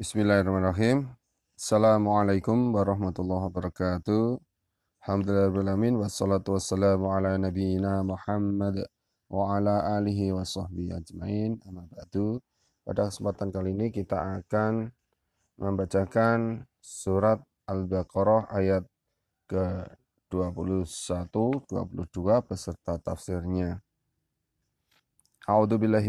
Bismillahirrahmanirrahim. Assalamualaikum warahmatullahi wabarakatuh. Alhamdulillahirrahmanirrahim. Wassalatu wassalamu ala nabiyyina Muhammad wa ala alihi wa sahbihi ajmain. Pada kesempatan kali ini kita akan membacakan surat Al-Baqarah ayat ke-21, 22 beserta tafsirnya. A'udzu billahi.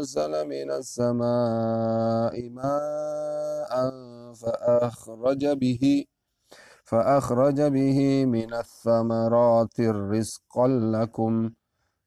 أنزل من السماء ماء فأخرج به فأخرج به من الثمرات رزقا لكم.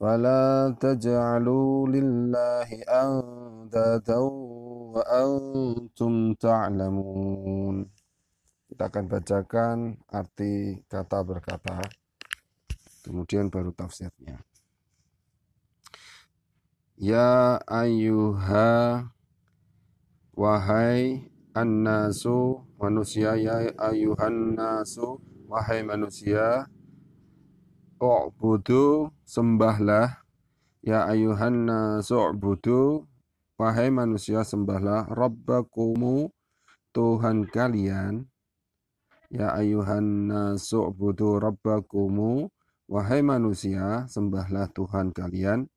فلا تجعلوا لله أندادا وأنتم تعلمون. Kita akan bacakan arti kata berkata, kemudian baru tafsirnya. Ya ayuha wahai annasu manusia ya ayuhan nasu wahai manusia U'budu sembahlah. Ya ayuhan nasu u'budu wahai manusia sembahlah rabbakumu Tuhan kalian. Ya ayuhan nasu u'budu rabbakumu wahai manusia sembahlah Tuhan kalian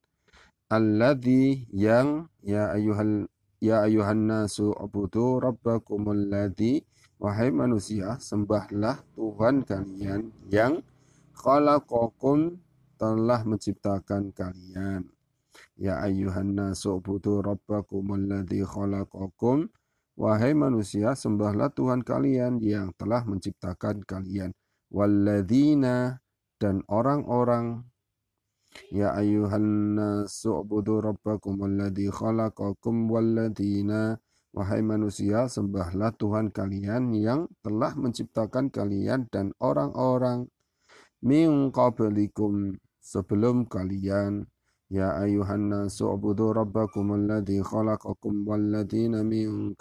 alladzi yang ya ayuhal ya ayuhan nasu ubudu rabbakumul ladzi wahai manusia sembahlah Tuhan kalian yang khalaqakum telah menciptakan kalian. Ya ayuhan nasu ubudu rabbakumul ladzi khalaqakum. Wahai manusia sembahlah Tuhan kalian yang telah menciptakan kalian. Walladzina dan orang-orang Ya ayuhan nasu ubudu rabbakum alladhi khalaqakum walladhina Wahai manusia, sembahlah Tuhan kalian yang telah menciptakan kalian dan orang-orang min sebelum kalian. Ya ayuhan nasu ubudu rabbakum alladhi khalaqakum walladhina min.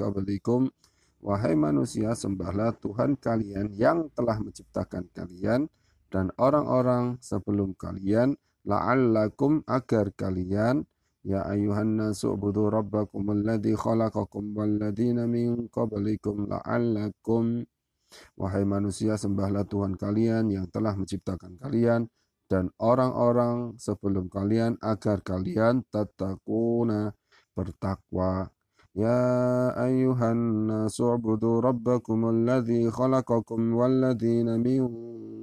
Wahai manusia, sembahlah Tuhan kalian yang telah menciptakan kalian dan orang-orang sebelum kalian la'allakum agar kalian ya ayuhan nasu ubudu rabbakum alladhi khalaqakum walladhina min qablikum la'allakum. Wahai manusia sembahlah Tuhan kalian yang telah menciptakan kalian dan orang-orang sebelum kalian agar kalian tatakuna bertakwa يا أيها الناس اعبدوا ربكم الذي خلقكم والذين من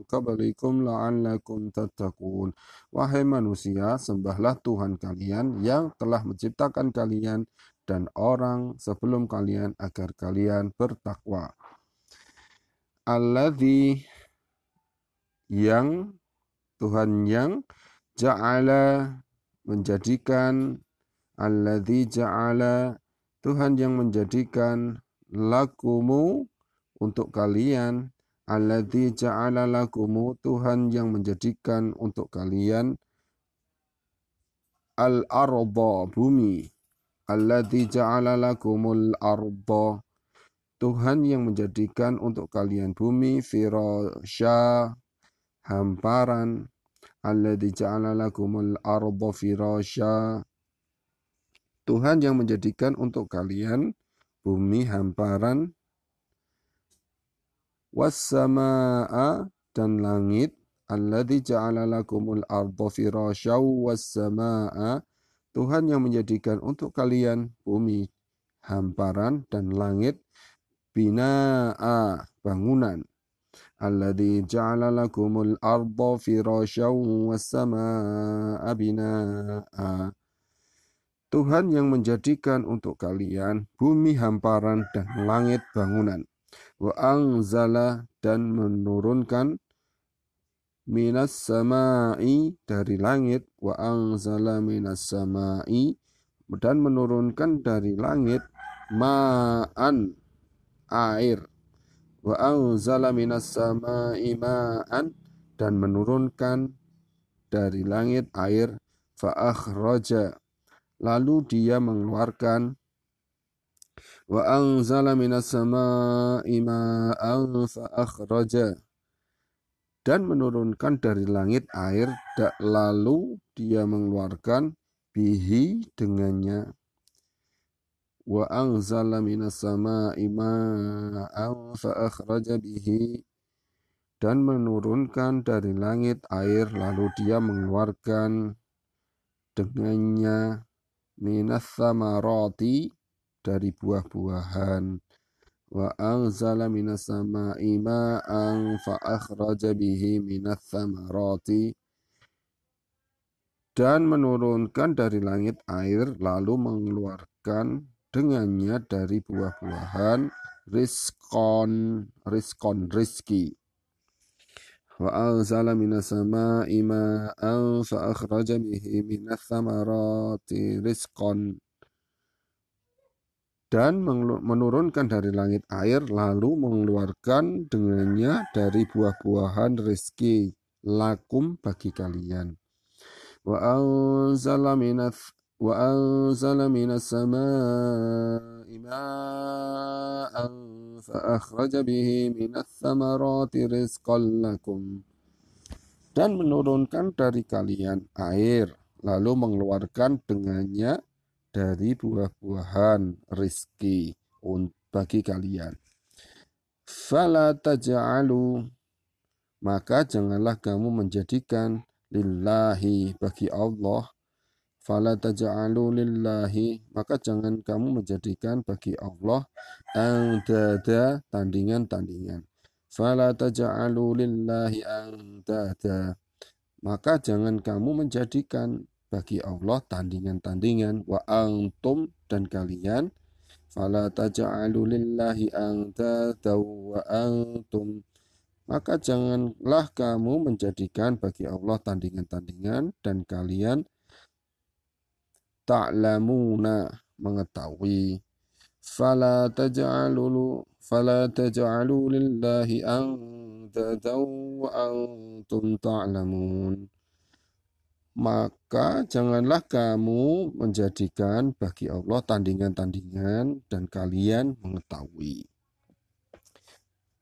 قبلكم لعلكم تتقون Wahai manusia, sembahlah Tuhan kalian yang telah menciptakan kalian dan orang sebelum kalian agar kalian bertakwa. Alladzi yang Tuhan yang ja'ala menjadikan alladzi ja'ala Tuhan yang menjadikan lakumu untuk kalian. Alladzi ja'ala lakumu Tuhan yang menjadikan untuk kalian. Al-arda bumi. Alladzi ja'ala lakumul arda Tuhan yang menjadikan untuk kalian bumi firasya hamparan. Alladzi ja'ala lakumul arda firasya Tuhan yang menjadikan untuk kalian bumi hamparan wassama'a dan langit alladzi ja'ala lakumul arda firasyaw wassama'a Tuhan yang menjadikan untuk kalian bumi hamparan dan langit bina'a bangunan alladzi ja'ala lakumul arda firasyaw wassama'a bina'a Tuhan yang menjadikan untuk kalian bumi hamparan dan langit bangunan. Wa angzala dan menurunkan minas samai dari langit. Wa angzala minas samai dan menurunkan dari langit ma'an air. Wa anzala minas sama'i ma'an dan menurunkan dari langit air. Fa akhraja lalu dia mengeluarkan wa anzala minas sama'i ma'an fa akhraja dan menurunkan dari langit air lalu dia mengeluarkan bihi dengannya. Wa anzala minas sama'i ma'an fa akhraja bihi. Dan menurunkan dari langit air lalu dia mengeluarkan dengannya minas samarati dari buah-buahan. Wa anzala minas sama'i ma'an fa akhraja bihi minas samarati. Dan menurunkan dari langit air lalu mengeluarkan dengannya dari buah-buahan riskon riskon rizki minas sama'i ma'an fa akhraja bihi minas samarati rizqan dan menurunkan dari langit air lalu mengeluarkan dengannya dari buah-buahan rezeki lakum bagi kalian. wa minas samaa'i ma'an fa akhraja bihi minas samarati rizqan lakum dan menurunkan dari kalian air lalu mengeluarkan dengannya dari buah-buahan rizki bagi kalian. Fala taj'alu maka janganlah kamu menjadikan lillahi bagi Allah fala taj'alu lillahi maka jangan kamu menjadikan bagi Allah andada tandingan-tandingan. Fala taj'alu lillahi andada maka jangan kamu menjadikan bagi Allah tandingan-tandingan. Wa antum dan kalian fala taj'alu lillahi andada wa antum maka janganlah kamu menjadikan bagi Allah tandingan-tandingan. Dan kalian ta'lamuna mengetahui fala taj'alu fala taj'alu lillahi andada wa antum ta'lamun maka janganlah kamu menjadikan bagi Allah tandingan-tandingan dan kalian mengetahui.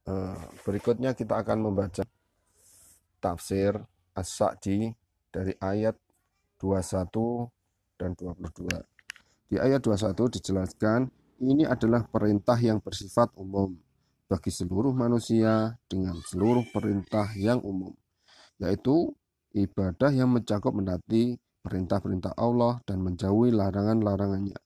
Eh, berikutnya kita akan membaca tafsir As-Sa'di dari ayat 21 dan 22. Di ayat 21 dijelaskan, ini adalah perintah yang bersifat umum bagi seluruh manusia dengan seluruh perintah yang umum, yaitu ibadah yang mencakup mendati perintah-perintah Allah dan menjauhi larangan-larangannya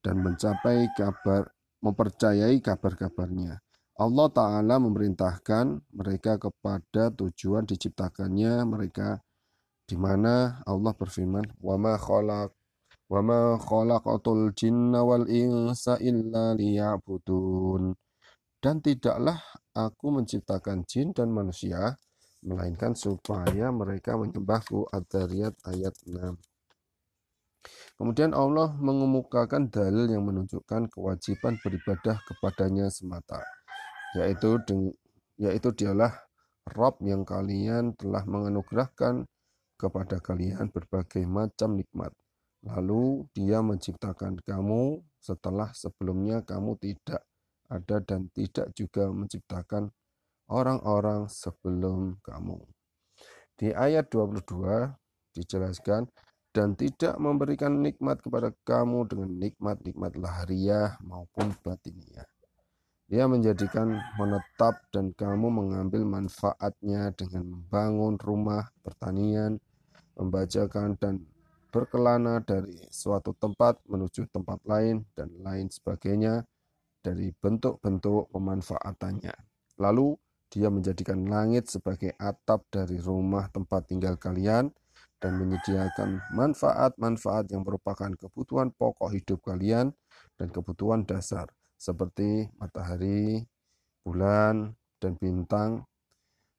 dan mencapai kabar mempercayai kabar-kabarnya. Allah Ta'ala memerintahkan mereka kepada tujuan diciptakannya mereka di mana Allah berfirman wa ma khalaq wa ma khalaqatul jinna wal insa illa liya'budun dan tidaklah aku menciptakan jin dan manusia melainkan supaya mereka menyembahku Ad-Dariyat ayat 6. Kemudian Allah mengemukakan dalil yang menunjukkan kewajiban beribadah kepadanya semata, yaitu yaitu dialah Rob yang kalian telah menganugerahkan kepada kalian berbagai macam nikmat. Lalu dia menciptakan kamu setelah sebelumnya kamu tidak ada dan tidak juga menciptakan orang-orang sebelum kamu. Di ayat 22 dijelaskan, dan tidak memberikan nikmat kepada kamu dengan nikmat-nikmat lahiriah maupun batiniah. Dia menjadikan menetap dan kamu mengambil manfaatnya dengan membangun rumah pertanian, membacakan dan berkelana dari suatu tempat menuju tempat lain dan lain sebagainya dari bentuk-bentuk pemanfaatannya. Lalu dia menjadikan langit sebagai atap dari rumah tempat tinggal kalian dan menyediakan manfaat-manfaat yang merupakan kebutuhan pokok hidup kalian dan kebutuhan dasar seperti matahari, bulan, dan bintang.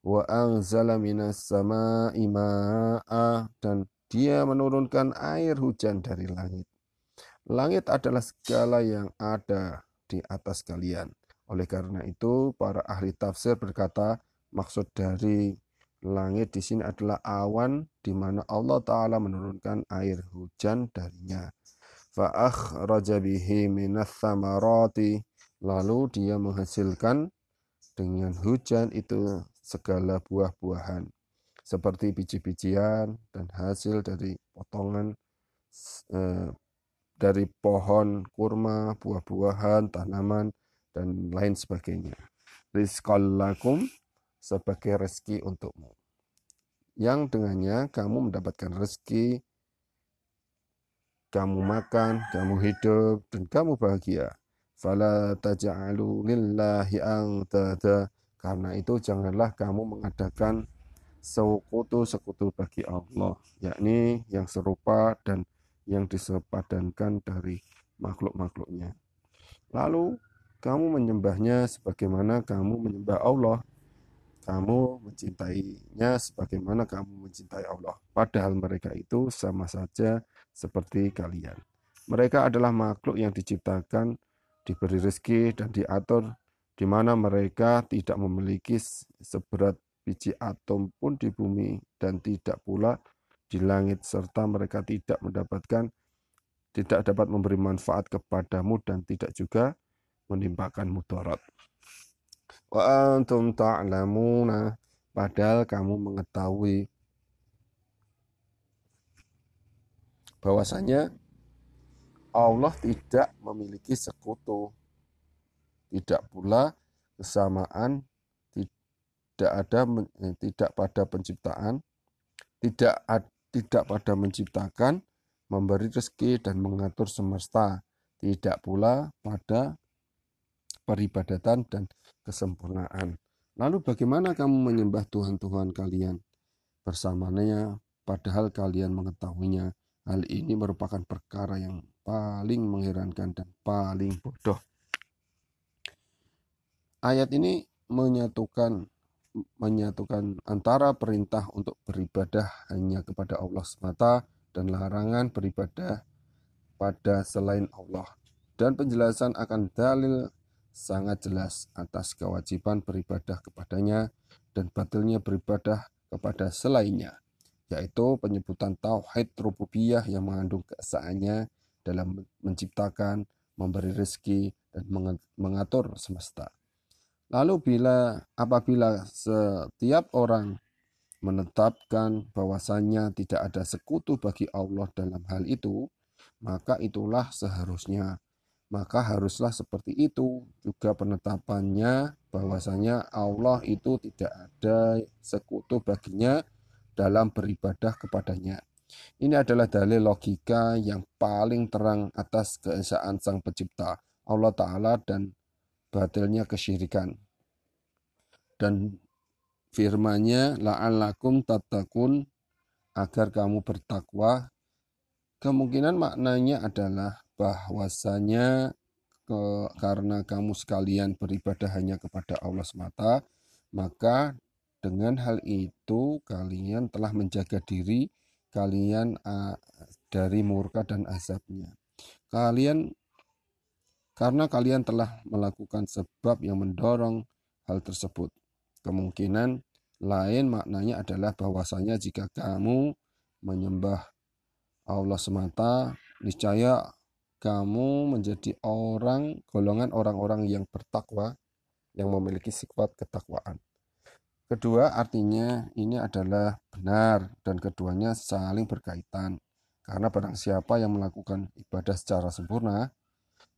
Wa anzala minas sama'i ma'a dan dia menurunkan air hujan dari langit. Langit adalah segala yang ada di atas kalian. Oleh karena itu, para ahli tafsir berkata, maksud dari langit di sini adalah awan di mana Allah Ta'ala menurunkan air hujan darinya. Fa'akhraja bihi minas samarati. Lalu dia menghasilkan dengan hujan itu segala buah-buahan seperti biji-bijian dan hasil dari potongan eh, dari pohon kurma, buah-buahan, tanaman, dan lain sebagainya. Rizqallakum sebagai rezeki untukmu. Yang dengannya kamu mendapatkan rezeki, kamu makan, kamu hidup, dan kamu bahagia. Fala taj'alu lillahi tada. Karena itu janganlah kamu mengadakan sekutu-sekutu bagi Allah, yakni yang serupa dan yang disepadankan dari makhluk-makhluknya. Lalu kamu menyembahnya sebagaimana kamu menyembah Allah. Kamu mencintainya sebagaimana kamu mencintai Allah. Padahal mereka itu sama saja seperti kalian. Mereka adalah makhluk yang diciptakan, diberi rezeki dan diatur di mana mereka tidak memiliki seberat biji atom pun di bumi dan tidak pula di langit serta mereka tidak mendapatkan tidak dapat memberi manfaat kepadamu dan tidak juga menimpakan mudarat. Wa antum ta'lamuna padahal kamu mengetahui bahwasanya Allah tidak memiliki sekutu. Tidak pula kesamaan tidak ada eh, tidak pada penciptaan, tidak tidak pada menciptakan, memberi rezeki dan mengatur semesta, tidak pula pada peribadatan dan kesempurnaan. Lalu bagaimana kamu menyembah Tuhan-Tuhan kalian bersamanya padahal kalian mengetahuinya? Hal ini merupakan perkara yang paling mengherankan dan paling bodoh. Ayat ini menyatukan menyatukan antara perintah untuk beribadah hanya kepada Allah semata dan larangan beribadah pada selain Allah. Dan penjelasan akan dalil sangat jelas atas kewajiban beribadah kepadanya dan batilnya beribadah kepada selainnya, yaitu penyebutan tauhid rububiyah yang mengandung keesaannya dalam menciptakan, memberi rezeki, dan mengatur semesta. Lalu bila apabila setiap orang menetapkan bahwasannya tidak ada sekutu bagi Allah dalam hal itu, maka itulah seharusnya. Maka haruslah seperti itu juga penetapannya bahwasanya Allah itu tidak ada sekutu baginya dalam beribadah kepadanya. Ini adalah dalil logika yang paling terang atas keesaan Sang Pencipta, Allah Ta'ala dan batilnya kesyirikan. Dan firmanya la'allakum tatakun agar kamu bertakwa. Kemungkinan maknanya adalah bahwasanya ke, karena kamu sekalian beribadah hanya kepada Allah semata, maka dengan hal itu kalian telah menjaga diri kalian uh, dari murka dan azabnya. Kalian karena kalian telah melakukan sebab yang mendorong hal tersebut. Kemungkinan lain maknanya adalah bahwasanya jika kamu menyembah Allah semata, niscaya kamu menjadi orang golongan orang-orang yang bertakwa yang memiliki sifat ketakwaan. Kedua, artinya ini adalah benar dan keduanya saling berkaitan. Karena barang siapa yang melakukan ibadah secara sempurna,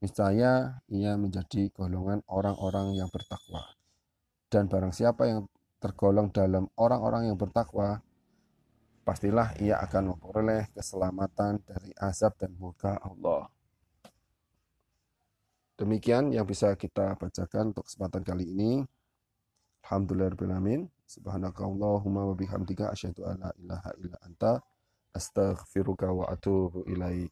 Niscaya ia menjadi golongan orang-orang yang bertakwa. Dan barang siapa yang tergolong dalam orang-orang yang bertakwa, pastilah ia akan memperoleh keselamatan dari azab dan murka Allah. Demikian yang bisa kita bacakan untuk kesempatan kali ini. Alhamdulillahirrahmanirrahim. Subhanakallahumma wa bihamdika asyhadu an la ilaha illa anta astaghfiruka wa atubu ilaik.